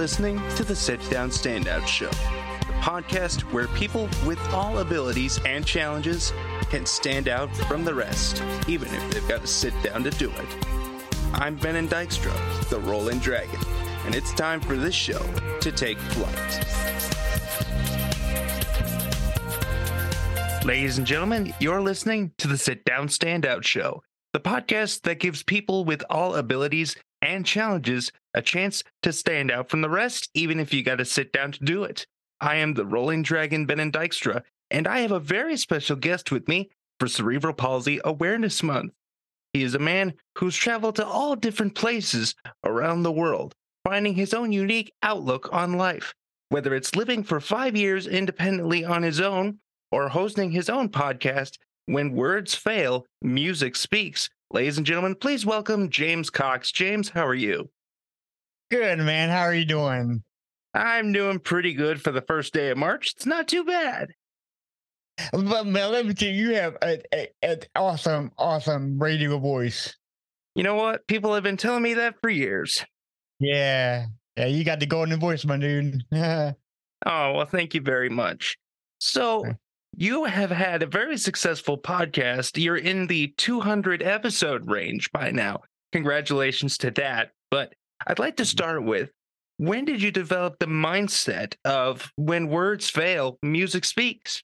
listening to the Sit Down Standout Show, the podcast where people with all abilities and challenges can stand out from the rest, even if they've got to sit down to do it. I'm Ben Benin Dykstra, the Rolling Dragon, and it's time for this show to take flight. Ladies and gentlemen, you're listening to the Sit Down Standout Show, the podcast that gives people with all abilities and challenges a chance to stand out from the rest, even if you got to sit down to do it. I am the Rolling Dragon Benin Dykstra, and I have a very special guest with me for Cerebral Palsy Awareness Month. He is a man who's traveled to all different places around the world, finding his own unique outlook on life, whether it's living for five years independently on his own or hosting his own podcast, When Words Fail, Music Speaks. Ladies and gentlemen, please welcome James Cox. James, how are you? Good, man. How are you doing? I'm doing pretty good for the first day of March. It's not too bad. But man, let me tell you, you have an awesome, awesome radio voice. You know what? People have been telling me that for years. Yeah. Yeah, you got the golden voice, my dude. oh, well, thank you very much. So, you have had a very successful podcast. You're in the 200 episode range by now. Congratulations to that. But I'd like to start with when did you develop the mindset of when words fail, music speaks?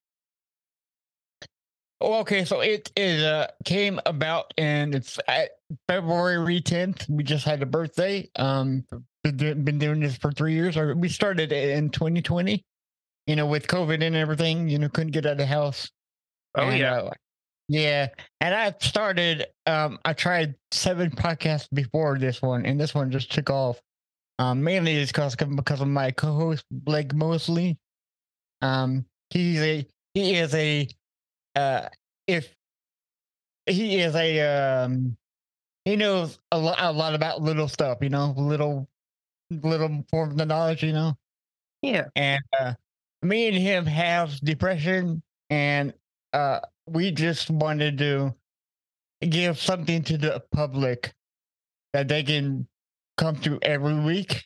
Oh, okay, so it is uh came about and it's February 10th. We just had a birthday. Um been doing this for three years. Or we started in 2020 you know, with COVID and everything, you know, couldn't get out of the house. Oh and, yeah. Uh, yeah. And I started um I tried seven podcasts before this one and this one just took off. Um mainly it's because because of my co-host Blake Mosley. Um he's a he is a uh if he is a um he knows a lot a lot about little stuff, you know, little little form of knowledge, you know. Yeah. And uh me and him have depression and uh we just wanted to give something to the public that they can come to every week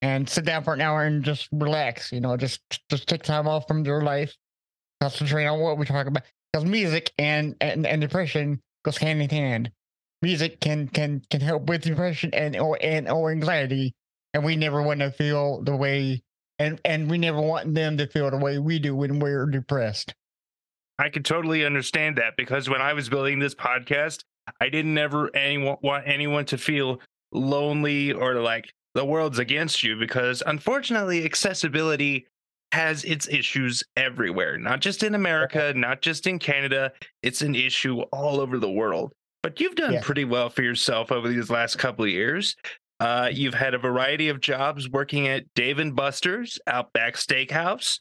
and sit down for an hour and just relax you know just just take time off from their life concentrate on what we're talking about because music and, and and depression goes hand in hand. Music can can can help with depression and or and or anxiety and we never want to feel the way and and we never want them to feel the way we do when we're depressed. I can totally understand that because when I was building this podcast, I didn't ever anyone want anyone to feel lonely or like the world's against you because unfortunately accessibility has its issues everywhere, not just in America, not just in Canada, it's an issue all over the world. But you've done yeah. pretty well for yourself over these last couple of years. Uh, you've had a variety of jobs working at Dave and Buster's, Outback Steakhouse,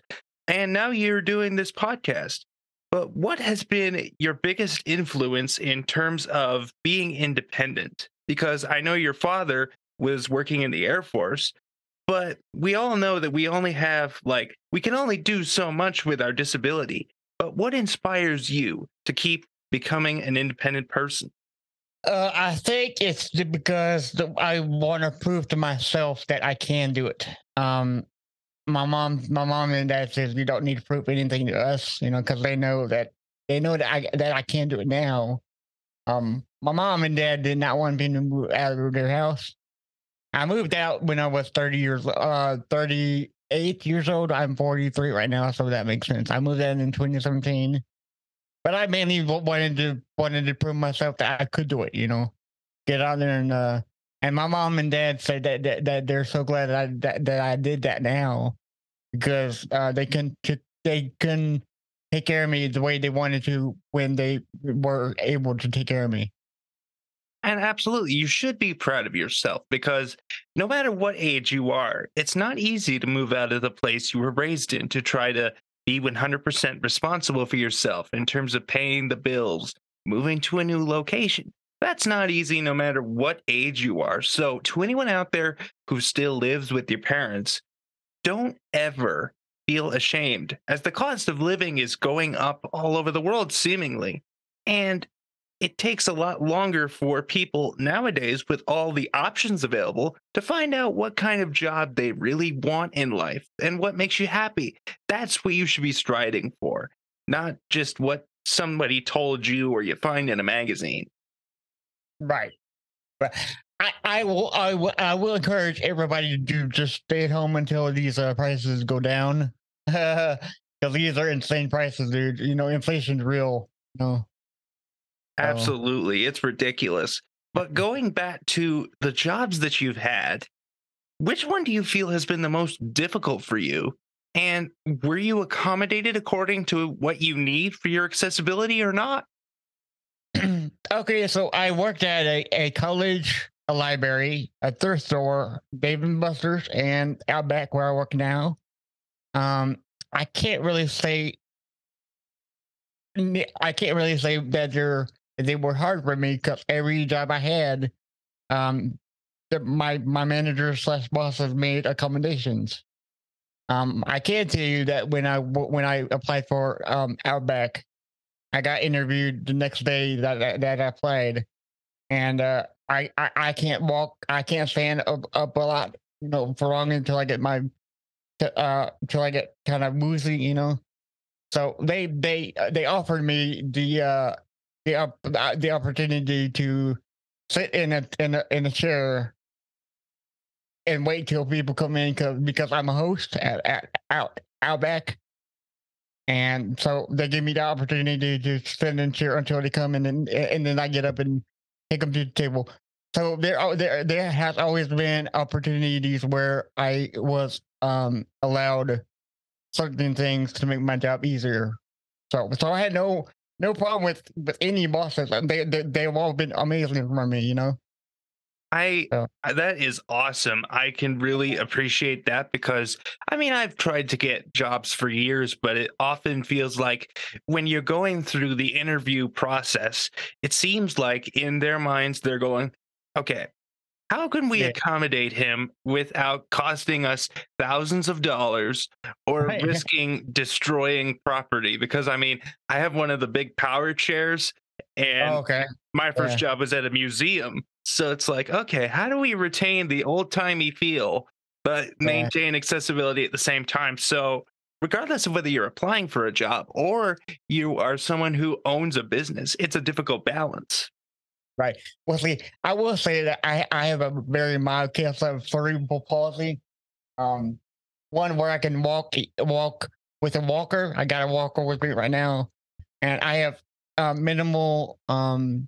and now you're doing this podcast. But what has been your biggest influence in terms of being independent? Because I know your father was working in the Air Force, but we all know that we only have, like, we can only do so much with our disability. But what inspires you to keep becoming an independent person? Uh, I think it's because I want to prove to myself that I can do it. Um, my mom, my mom and dad says you don't need to prove anything to us, you know, because they know that they know that I that I can do it now. Um, my mom and dad did not want me to move out of their house. I moved out when I was thirty years, uh, thirty eight years old. I'm forty three right now, so that makes sense. I moved out in 2017 but I mainly wanted to wanted to prove myself that I could do it. You know, get out there and uh, and my mom and dad said that that, that they're so glad that I that, that I did that now because uh, they can they can take care of me the way they wanted to when they were able to take care of me. And absolutely, you should be proud of yourself because no matter what age you are, it's not easy to move out of the place you were raised in to try to be 100% responsible for yourself in terms of paying the bills, moving to a new location. That's not easy no matter what age you are. So, to anyone out there who still lives with your parents, don't ever feel ashamed as the cost of living is going up all over the world, seemingly. And it takes a lot longer for people nowadays with all the options available to find out what kind of job they really want in life and what makes you happy. That's what you should be striding for, not just what somebody told you or you find in a magazine. Right. But I, I will I will I will encourage everybody to just stay at home until these uh, prices go down. Because these are insane prices, dude. You know, inflation's real. You know. Absolutely. It's ridiculous. But going back to the jobs that you've had, which one do you feel has been the most difficult for you? And were you accommodated according to what you need for your accessibility or not? okay, so I worked at a, a college, a library, a thrift store, Dave and Buster's, and Outback where I work now. Um, I can't really say I can't really say that they're they were hard for me because every job I had, um, the, my my manager slash bosses made accommodations. Um, I can tell you that when I when I applied for um Outback, I got interviewed the next day that that, that I applied, and uh, I, I I can't walk, I can't stand up up a lot, you know, for long until I get my, uh, until I get kind of woozy, you know. So they they uh, they offered me the uh the uh, the opportunity to sit in a in a in a chair and wait till people come in because because I'm a host at, at out Outback, and so they give me the opportunity to sit in chair until they come in, and and then I get up and take them to the table. So there there there has always been opportunities where I was um allowed certain things to make my job easier. So so I had no no problem with with any bosses. They, they they've all been amazing for me. You know. I so. that is awesome. I can really appreciate that because I mean I've tried to get jobs for years, but it often feels like when you're going through the interview process, it seems like in their minds they're going, okay, how can we yeah. accommodate him without costing us thousands of dollars or right. risking destroying property? Because I mean, I have one of the big power chairs, and oh, okay. my first yeah. job was at a museum. So it's like, okay, how do we retain the old timey feel, but maintain yeah. accessibility at the same time? So, regardless of whether you're applying for a job or you are someone who owns a business, it's a difficult balance. Right. Well, see, I will say that I, I have a very mild case of cerebral palsy. Um, one where I can walk walk with a walker. I got a walker with me right now, and I have uh, minimal. Um,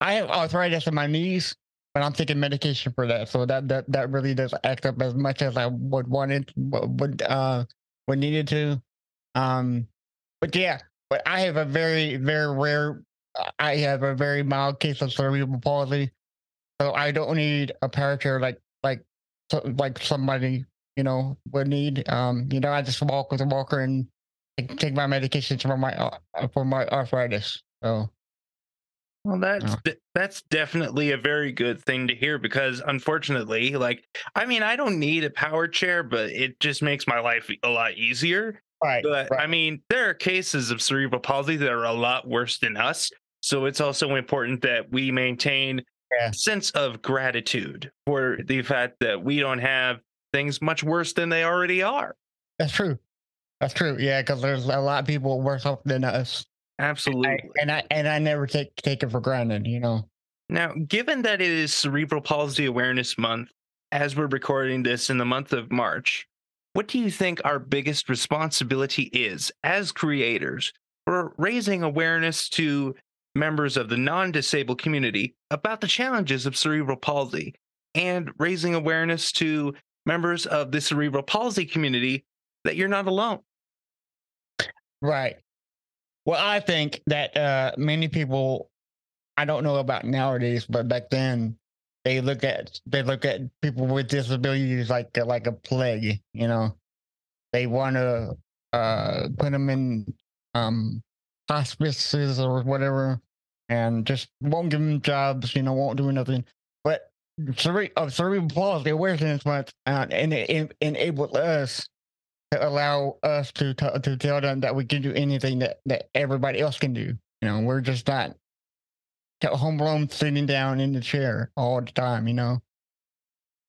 I have arthritis in my knees, but I'm taking medication for that. So that that that really does act up as much as I would want it would uh would needed to. Um, but yeah, but I have a very very rare I have a very mild case of cerebral palsy, so I don't need a power chair like like like somebody you know would need. Um, you know, I just walk with a walker and take my medications for my uh, for my arthritis. So. Well, that's that's definitely a very good thing to hear because unfortunately, like I mean, I don't need a power chair, but it just makes my life a lot easier. Right. But right. I mean, there are cases of cerebral palsy that are a lot worse than us. So it's also important that we maintain yeah. a sense of gratitude for the fact that we don't have things much worse than they already are. That's true. That's true. Yeah, because there's a lot of people worse off than us. Absolutely. And I, and I and I never take take it for granted, you know. Now, given that it is Cerebral Palsy Awareness Month, as we're recording this in the month of March, what do you think our biggest responsibility is as creators for raising awareness to members of the non disabled community about the challenges of cerebral palsy and raising awareness to members of the cerebral palsy community that you're not alone. Right. Well, I think that uh, many people, I don't know about nowadays, but back then, they look at they look at people with disabilities like like a plague. You know, they want to uh, put them in um, hospices or whatever, and just won't give them jobs, you know, won't do nothing. But cere- of cerebral palsy awareness month uh, and it, enabled us to allow us to t- to tell them that we can do anything that that everybody else can do. You know, we're just not home alone sitting down in the chair all the time. You know.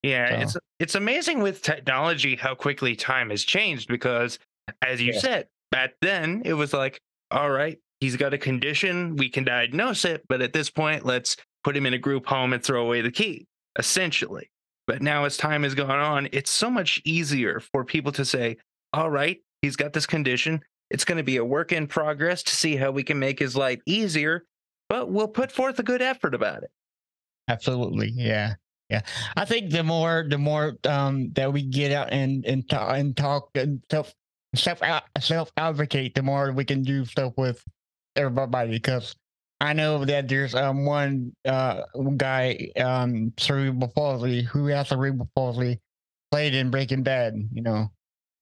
Yeah, so. it's it's amazing with technology how quickly time has changed because, as you yeah. said, back then it was like, all right, he's got a condition, we can diagnose it, but at this point, let's put him in a group home and throw away the key, essentially. But now, as time has gone on, it's so much easier for people to say, all right, he's got this condition. It's going to be a work in progress to see how we can make his life easier, but we'll put forth a good effort about it. Absolutely. Yeah. Yeah. I think the more, the more um, that we get out and, and, talk, and talk and self, self, self advocate, the more we can do stuff with everybody because I know that there's um one uh guy um cerebral palsy who has cerebral palsy played in Breaking Bad. You know.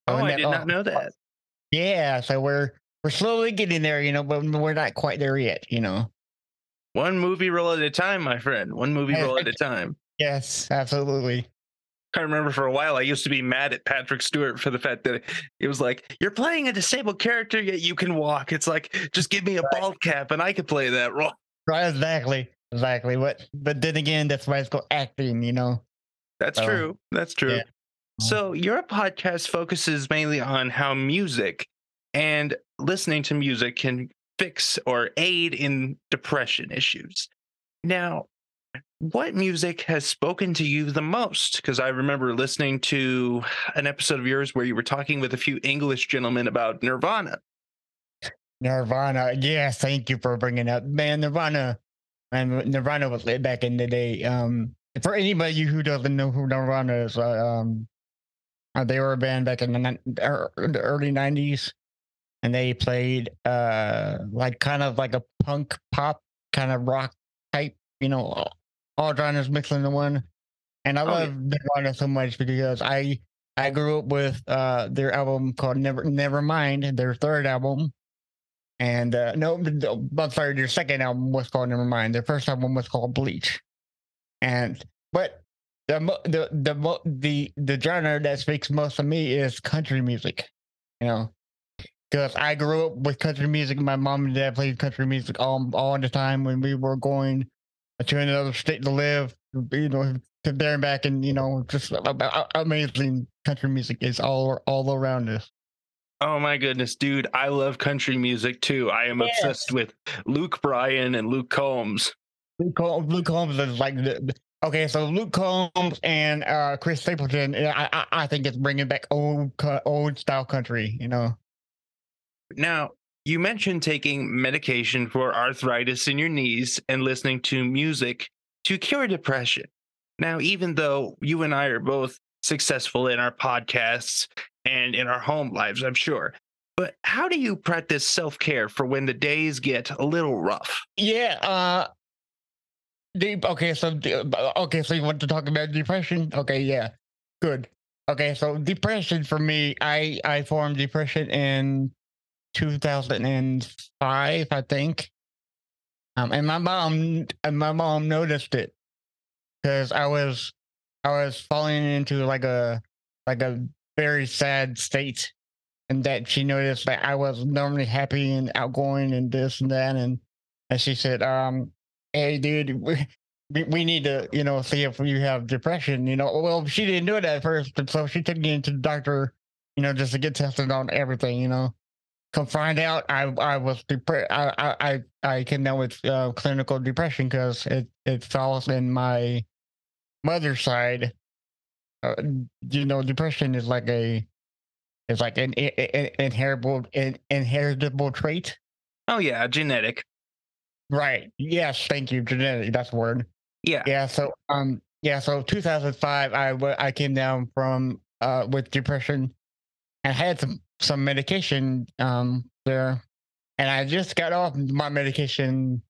Oh, I did not know that. Yeah, so we're we're slowly getting there, you know, but we're not quite there yet. You know. One movie roll at a time, my friend. One movie roll at a time. Yes, absolutely. I remember for a while I used to be mad at Patrick Stewart for the fact that it was like, you're playing a disabled character, yet you can walk. It's like, just give me a right. bald cap and I could play that role. Right, exactly. Exactly. But but then again, that's why it's called acting, you know. That's so, true. That's true. Yeah. So mm-hmm. your podcast focuses mainly on how music and listening to music can fix or aid in depression issues. Now, what music has spoken to you the most? Because I remember listening to an episode of yours where you were talking with a few English gentlemen about Nirvana. Nirvana, yes, thank you for bringing up, man. Nirvana, and Nirvana was lit back in the day. Um, for anybody who doesn't know who Nirvana is, uh, um, uh, they were a band back in the, the early '90s, and they played uh like kind of like a punk pop kind of rock type, you know, all genres mixed into one. And I oh, love yeah. Nirvana so much because I I grew up with uh their album called Never Never Mind, their third album. And uh no, I'm sorry, their second album was called Never Mind. Their first album was called Bleach. And but the the the the the genre that speaks most to me is country music. You know, because I grew up with country music. My mom and dad played country music all all the time when we were going to another state to live, you know, to there and back, and you know, just amazing country music is all all around us. Oh my goodness, dude! I love country music too. I am yes. obsessed with Luke Bryan and Luke Combs. Luke, Luke Combs is like the, okay. So Luke Combs and uh, Chris Stapleton, I, I, I think it's bringing back old old style country. You know. Now, you mentioned taking medication for arthritis in your knees and listening to music to cure depression. Now, even though you and I are both successful in our podcasts and in our home lives, I'm sure, but how do you practice self care for when the days get a little rough? Yeah. Uh, deep. Okay. So, okay. So you want to talk about depression? Okay. Yeah. Good. Okay. So depression for me, I I formed depression in 2005, I think. Um, and my mom and my mom noticed it because I was I was falling into like a like a very sad state, and that she noticed that I was normally happy and outgoing and this and that, and and she said, um, "Hey, dude, we, we need to you know see if you have depression." You know, well, she didn't do it at first, so she took me into the doctor, you know, just to get tested on everything, you know. Come find out, I I was depressed. I I I came down with uh, clinical depression because it it falls in my mother's side. Uh, you know, depression is like a it's like an, an inheritable an inheritable trait. Oh yeah, genetic. Right. Yes. Thank you. Genetic. That's the word. Yeah. Yeah. So um yeah. So 2005, I I came down from uh with depression, and I had some some medication um, there, and I just got off my medication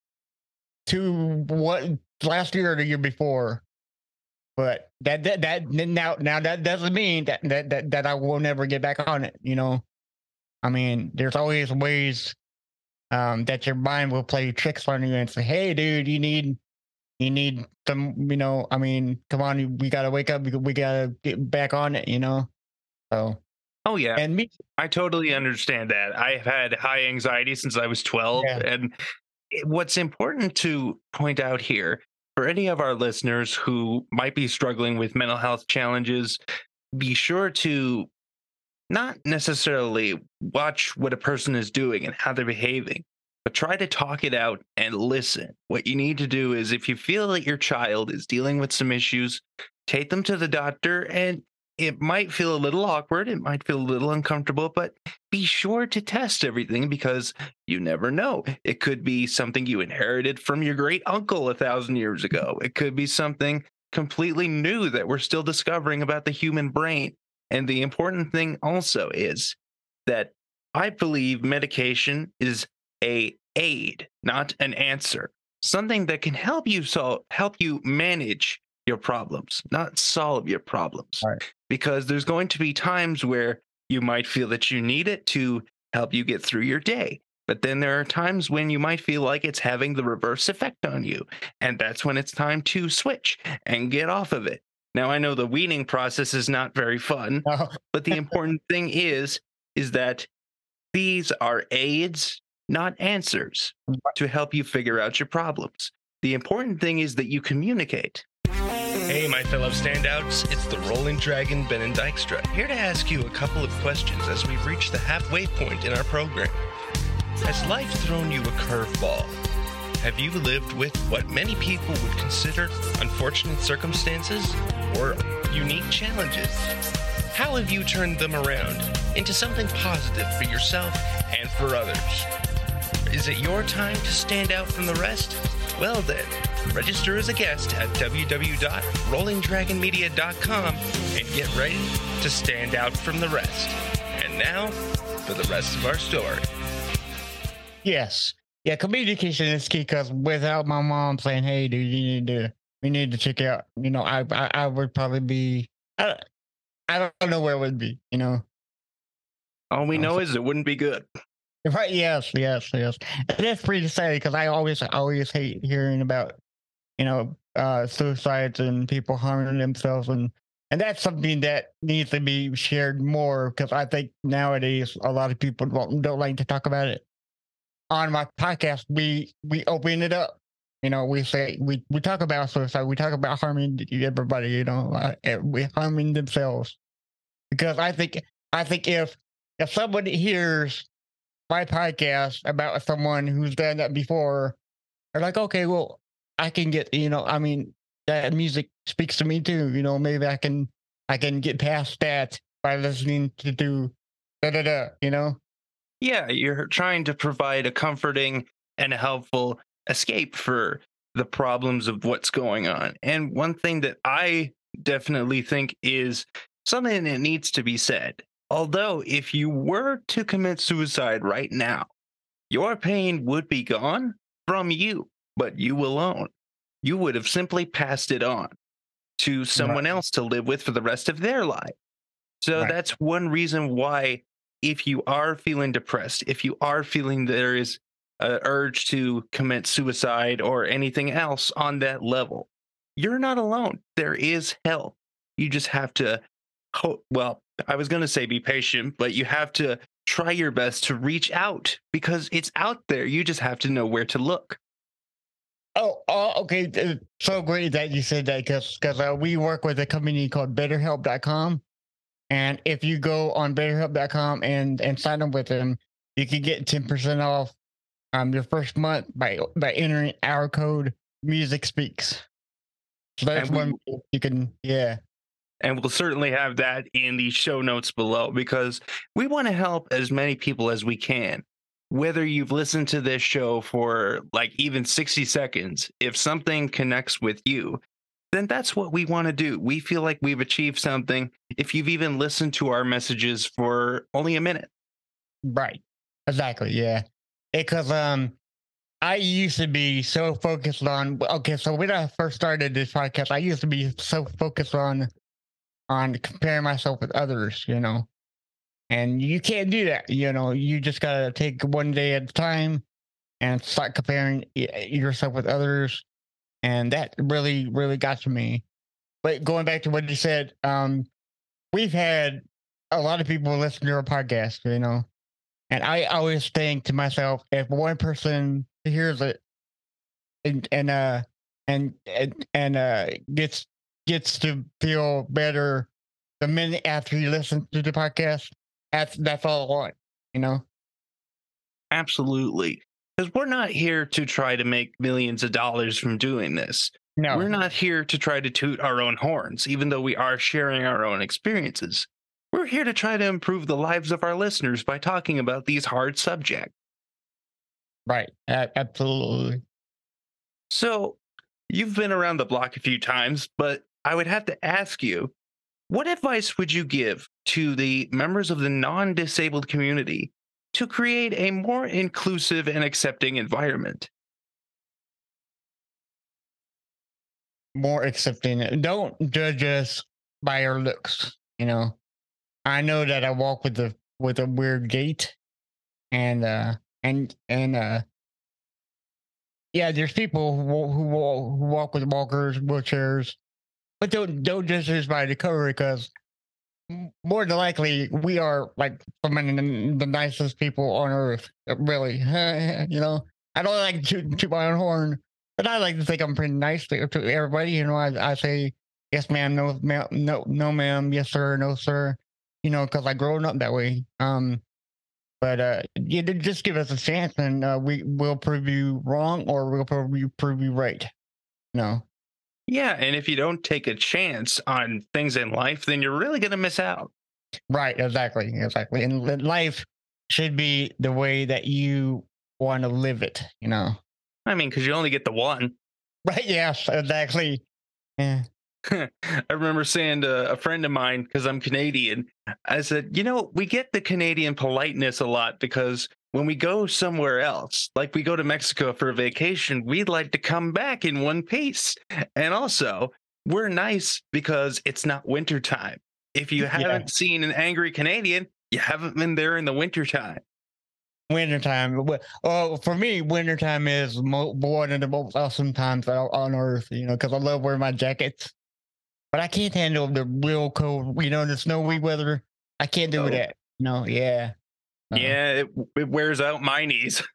to what last year or the year before. But that that that now now that doesn't mean that that that, that I will never get back on it. You know, I mean, there's always ways um, that your mind will play tricks on you and say, "Hey, dude, you need." You need some, you know. I mean, come on, we gotta wake up. We, we gotta get back on it, you know. So Oh yeah. And me I totally understand that. I've had high anxiety since I was 12 yeah. and what's important to point out here for any of our listeners who might be struggling with mental health challenges, be sure to not necessarily watch what a person is doing and how they're behaving, but try to talk it out and listen. What you need to do is if you feel that your child is dealing with some issues, take them to the doctor and it might feel a little awkward, it might feel a little uncomfortable, but be sure to test everything because you never know. It could be something you inherited from your great uncle a thousand years ago. It could be something completely new that we're still discovering about the human brain. And the important thing also is that I believe medication is a aid, not an answer. Something that can help you solve, help you manage your problems, not solve your problems. Right. Because there's going to be times where you might feel that you need it to help you get through your day. But then there are times when you might feel like it's having the reverse effect on you. And that's when it's time to switch and get off of it. Now, I know the weaning process is not very fun, Oh, but the important thing is is that these are aids, not answers to help you figure out your problems. The important thing is that you communicate. Hey, my fellow standouts, it's the Rolling Dragon Ben and Dykstra here to ask you a couple of questions as we reach the halfway point in our program. Has life thrown you a curveball? Have you lived with what many people would consider unfortunate circumstances or unique challenges? How have you turned them around into something positive for yourself and for others? Is it your time to stand out from the rest? Well then, register as a guest at www.rollingdragonmedia.com and get ready to stand out from the rest. And now, for the rest of our story. yes. Yeah, communication is key because without my mom saying, "Hey, dude, you need to, we need to check out," you know, I, I, I would probably be, I, I don't know where it would be, you know. All we know so- is it wouldn't be good. Right? Yes, yes, yes. It is pretty sad because I always, always hate hearing about, you know, uh, suicides and people harming themselves, and and that's something that needs to be shared more because I think nowadays a lot of people don't, don't like to talk about it. On my podcast, we we open it up. You know, we say we we talk about suicide, we talk about harming everybody. You know, uh, and we harming themselves because I think I think if if somebody hears my podcast about someone who's done that before, they're like, okay, well, I can get, you know, I mean, that music speaks to me too. You know, maybe I can, I can get past that by listening to do da da da. You know, Yeah, you're trying to provide a comforting and a helpful escape for the problems of what's going on. And one thing that I definitely think is something that needs to be said. Although, if you were to commit suicide right now, your pain would be gone from you, but you alone. You would have simply passed it on to someone else to live with for the rest of their life. So Right. that's one reason why if you are feeling depressed, if you are feeling there is an urge to commit suicide or anything else on that level, you're not alone. There is help. You just have to, ho- well, I was going to say be patient, but you have to try your best to reach out because it's out there. You just have to know where to look. Oh, oh, okay. So great that you said that because because uh, we work with a company called BetterHelp.com, and if you go on BetterHelp.com and and sign up with them, you can get ten percent off um your first month by by entering our code Music Speaks. So that's we- one you can yeah And we'll certainly have that in the show notes below because we want to help as many people as we can. Whether you've listened to this show for like even 60 seconds, if something connects with you, then that's what we want to do. We feel like we've achieved something if you've even listened to our messages for only a minute. right exactly yeah because um I used to be so focused on okay so when I first started this podcast I used to be so focused on on comparing myself with others, you know. And you can't do that, you know. You just gotta take one day at a time and start comparing yourself with others. And that really, really got to me. But going back to what you said, um, we've had a lot of people listen to our podcast, you know. And I always think to myself, if one person hears it and and uh and and, and uh gets gets to feel better the minute after he listens to the podcast. That's that's all I want, you know. Absolutely. Because we're not here to try to make millions of dollars from doing this. No, We're not here to try to toot our own horns, even though we are sharing our own experiences. We're here to try to improve the lives of our listeners by talking about these hard subjects. right. Absolutely. So, you've been around the block a few times, but I would have to ask you what advice would you give to the members of the non disabled community to create a more inclusive and accepting environment? more accepting. Don't judge us by our looks. You know, I know that I walk with a with a weird gait, and uh and and uh yeah, there's people who who walk, who walk with walkers, wheelchairs, but don't don't by the cover because more than likely we are like some of the, the nicest people on earth. uh, Really, you know. I don't like to toot my own horn, but I like to think I'm pretty nice to, to everybody. You know, I, I say yes, ma'am, no, ma'am, no, no, ma'am, yes, sir, no, sir. You know, because I grown up that way. Um, but uh, you just give us a chance, and uh, we will prove you wrong, or we'll prove you prove you right. No, Yeah, and if you don't take a chance on things in life, then you're really going to miss out. right, exactly, exactly. And life should be the way that you want to live it. You know, I mean, because you only get the one. right? Yes, exactly. Yeah. I remember saying to a friend of mine, because I'm Canadian, I said, you know, we get the Canadian politeness a lot because when we go somewhere else, like we go to Mexico for a vacation, we'd like to come back in one piece. And also, we're nice because it's not wintertime. If you haven't seen an angry Canadian, you haven't been there in the wintertime. Wintertime. wi- Oh, for me, wintertime is one of the most awesome times on on earth, you know, because I love wearing my jackets. But I can't handle the real cold, you know, the snowy weather. I can't do Oh. that. No, yeah. Uh, Yeah, it, it wears out my knees.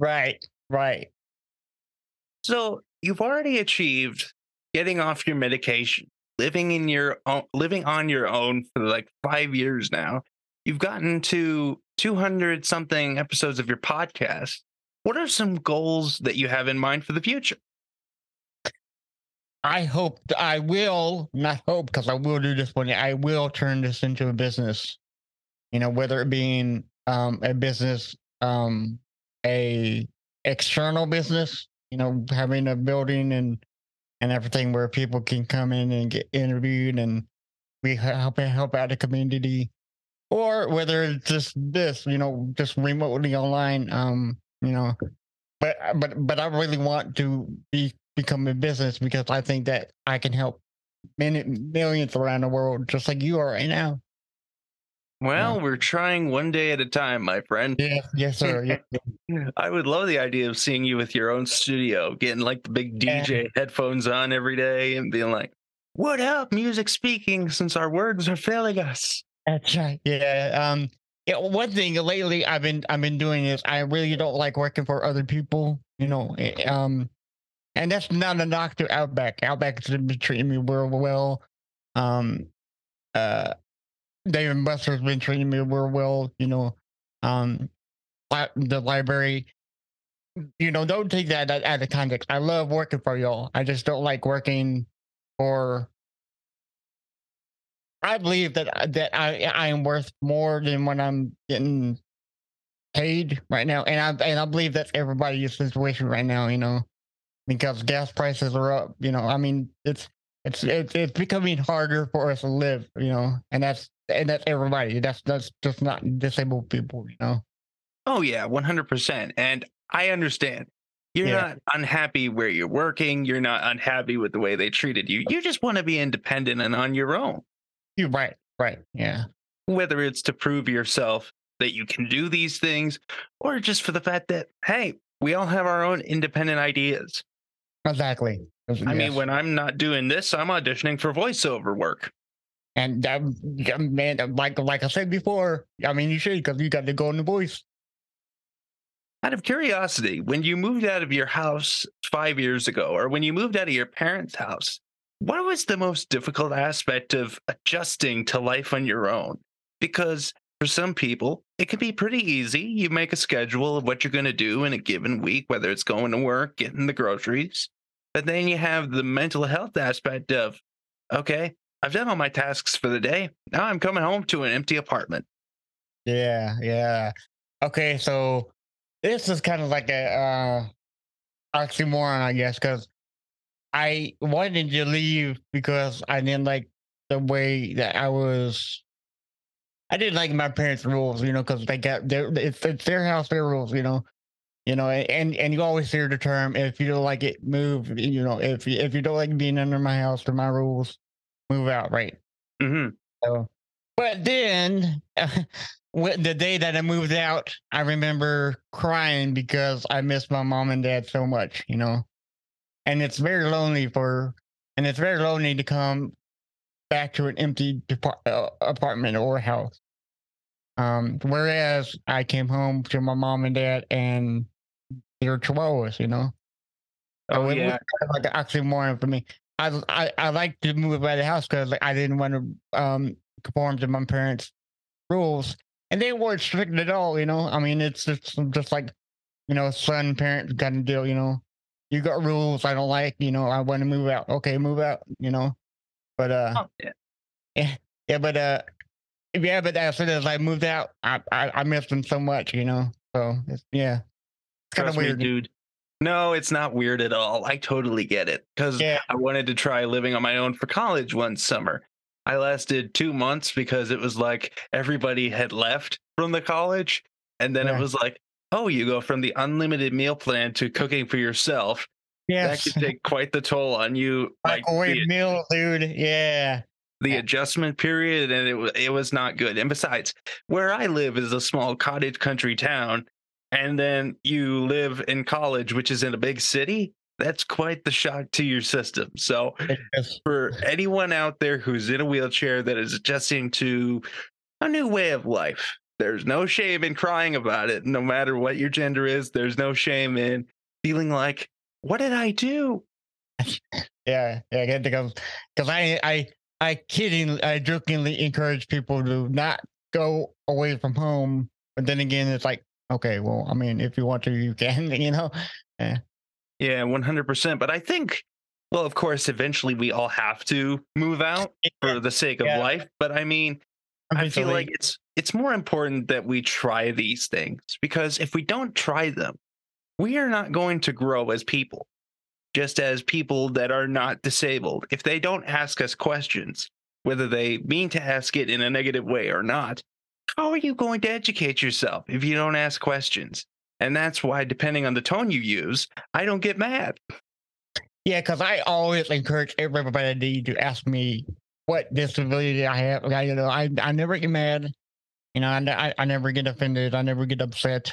Right, right. So you've already achieved getting off your medication, living in your own, living on your own for like five years now. You've gotten to 200 something episodes of your podcast. What are some goals that you have in mind for the future? I hope I will, not hope, because I will do this one. I will turn this into a business. You know, whether it being um, a business, um, a external business, you know, having a building and and everything where people can come in and get interviewed and we help help out the community, or whether it's just this, you know, just remotely online. Um, you know, but but but I really want to be become a business because I think that I can help many millions around the world, just like you are right now. Well, we're trying one day at a time, my friend. Yes, yes, sir. I would love the idea of seeing you with your own studio, getting like the big Yeah. DJ headphones on every day and being like, What up, music speaking, since our words are failing us? that's right. Yeah. Um. Yeah. One thing lately I've been I've been doing is I really don't like working for other people. You know. eh, Um. And that's not a knock to Outback. Outback has been treating me real well. Um. Uh. Dave and Buster's been treating me real well. You know. Um. The library. You know, don't take that out of context. I love working for y'all. I just don't like working for I believe that I- that I I am worth more than what I'm getting paid right now, and I and I believe that's everybody's situation right now. You know, because gas prices are up. You know, I mean it's it's it's it's becoming harder for us to live. You know, and that's and that's everybody. That's that's just not disabled people. You know. Oh, yeah, 100%. And I understand. You're Yeah. not unhappy where you're working. You're not unhappy with the way they treated you. You just want to be independent and on your own, You're right. Right. Yeah. whether it's to prove yourself that you can do these things or just for the fact that, hey, we all have our own independent ideas. Exactly. I mean, when I'm not doing this, I'm auditioning for voiceover work. And um, man, like like I said before, I mean you should because you got the golden voice. Out of curiosity, when you moved out of your house five years ago, or when you moved out of your parents' house, what was the most difficult aspect of adjusting to life on your own? Because for some people, it can be pretty easy. You make a schedule of what you're going to do in a given week, whether it's going to work, getting the groceries. But then you have the mental health aspect of, okay, I've done all my tasks for the day. Now I'm coming home to an empty apartment. Yeah, yeah. Okay, so this is kind of like a uh oxymoron, I guess, because I wanted to leave because I didn't like the way that I was. I didn't like my parents' rules, you know, because they got their it's, it's their house, their rules, you know, you know, and and you always hear the term if you don't like it, move. You know, if you if you don't like being under my house or my rules, move out, right? hmm So, but then wh- the day that I moved out, I remember crying because I missed my mom and dad so much, you know. And it's very lonely for, and it's very lonely to come back to an empty depart- uh, apartment or house. Um, whereas I came home to my mom and dad and their chihuahuas, you know. So Oh, it was yeah. kind of like an oxymoron for me. I I, I like to move out of the house because like, I didn't want to um conform to my parents' rules, and they weren't strict at all. You know, I mean, it's just just like you know, son parent kind of deal. You know, you got rules I don't like. You know, I want to move out. Okay, move out. You know, but uh, Oh, yeah. yeah, but uh, yeah, but as soon as I moved out, I I, I missed them so much. You know, so it's, yeah, it's kind of Trust me, weird. dude. No, it's not weird at all. I totally get it because Yeah. I wanted to try living on my own for college one summer. I lasted two months because it was like everybody had left from the college. And then Yeah. it was like, oh, you go from the unlimited meal plan to cooking for yourself. Yes, That could take quite the toll on you. Like microwave the, meal, dude. Yeah. the Yeah. adjustment period, and it was it was not good. And besides, where I live is a small cottage country town, and then you live in college, which is in a big city. That's quite the shock to your system. So, is. for anyone out there who's in a wheelchair that is adjusting to a new way of life, there's no shame in crying about it. No matter what your gender is, there's no shame in feeling like, what did I do? Yeah, yeah, I get because because I I I kidding I jokingly encourage people to not go away from home, but then again, it's like okay, well, I mean, if you want to, you can, you know. Eh. Yeah, 100%. But I think, well, of course, eventually we all have to move out for the sake of Yeah. life. But I mean, I feel like it's it's more important that we try these things because if we don't try them, we are not going to grow as people. Just as people that are not disabled, if they don't ask us questions, whether they mean to ask it in a negative way or not, how are you going to educate yourself if you don't ask questions? And that's why, depending on the tone you use, I don't get mad. Yeah, because I always encourage everybody to ask me what disability I have. I, you know, I I never get mad. You know, I, I I never get offended. I never get upset.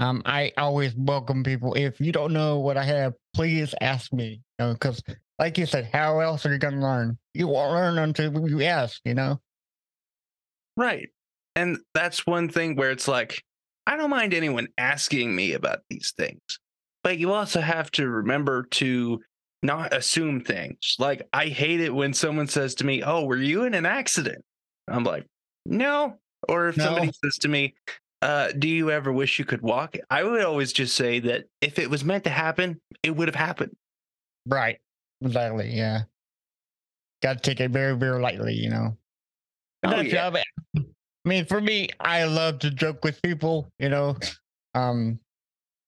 Um, I always welcome people. If you don't know what I have, please ask me. You know, because like you said, how else are you gonna learn? You won't learn until you ask. You know. Right. And that's one thing where it's like, I don't mind anyone asking me about these things, but you also have to remember to not assume things. Like, I hate it when someone says to me, Oh, were you in an accident? I'm like, No. Or if somebody says to me, uh, Do you ever wish you could walk? I would always just say that if it was meant to happen, it would have happened. Right. Exactly. Yeah. Got to take it very, very lightly. You know. Oh, yeah. I mean- for me, I love to joke with people. You know, um,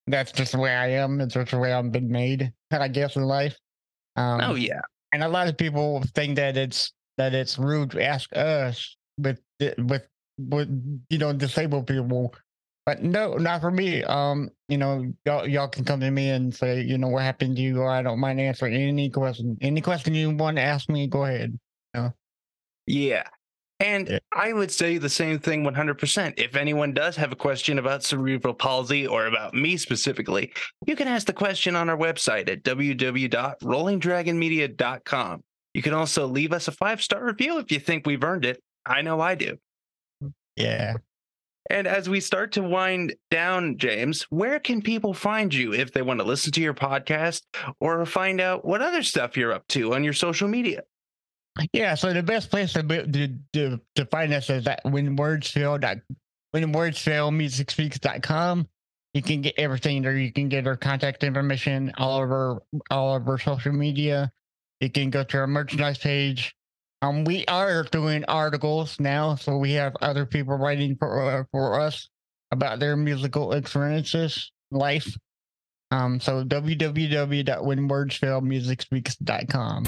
that's just the way I am. It's just the way I've been made, I guess, in life. Um, Oh, yeah. and a lot of people think that it's that it's rude to ask us with with with you know disabled people, but no, not for me. Um, you know, y'all y'all can come to me and say, you know, what happened to you, or I don't mind answering any question. Any question you want to ask me, go ahead. Yeah. And Yeah. I would say the same thing 100%. If anyone does have a question about cerebral palsy or about me specifically, you can ask the question on our website at www.rollingdragonmedia.com. You can also leave us a five star review if you think we've earned it. I know I do. Yeah. And as we start to wind down, James, where can people find you if they want to listen to your podcast or find out what other stuff you're up to on your social media? Yeah, so the best place to to, to, to find us is at when words fail when words fail. You can get everything there. You can get our contact information all over all of our social media. You can go to our merchandise page. Um, we are doing articles now, so we have other people writing for uh, for us about their musical experiences, life. Um, so www.whenwordsfailmusicspeaks.com.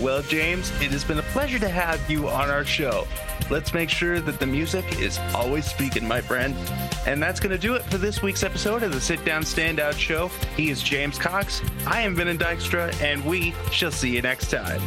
Well, James, it has been a pleasure to have you on our show. Let's make sure that the music is always speaking, my friend. And that's going to do it for this week's episode of the Sit Down Standout Show. He is James Cox. I am Vinny Dykstra, and we shall see you next time.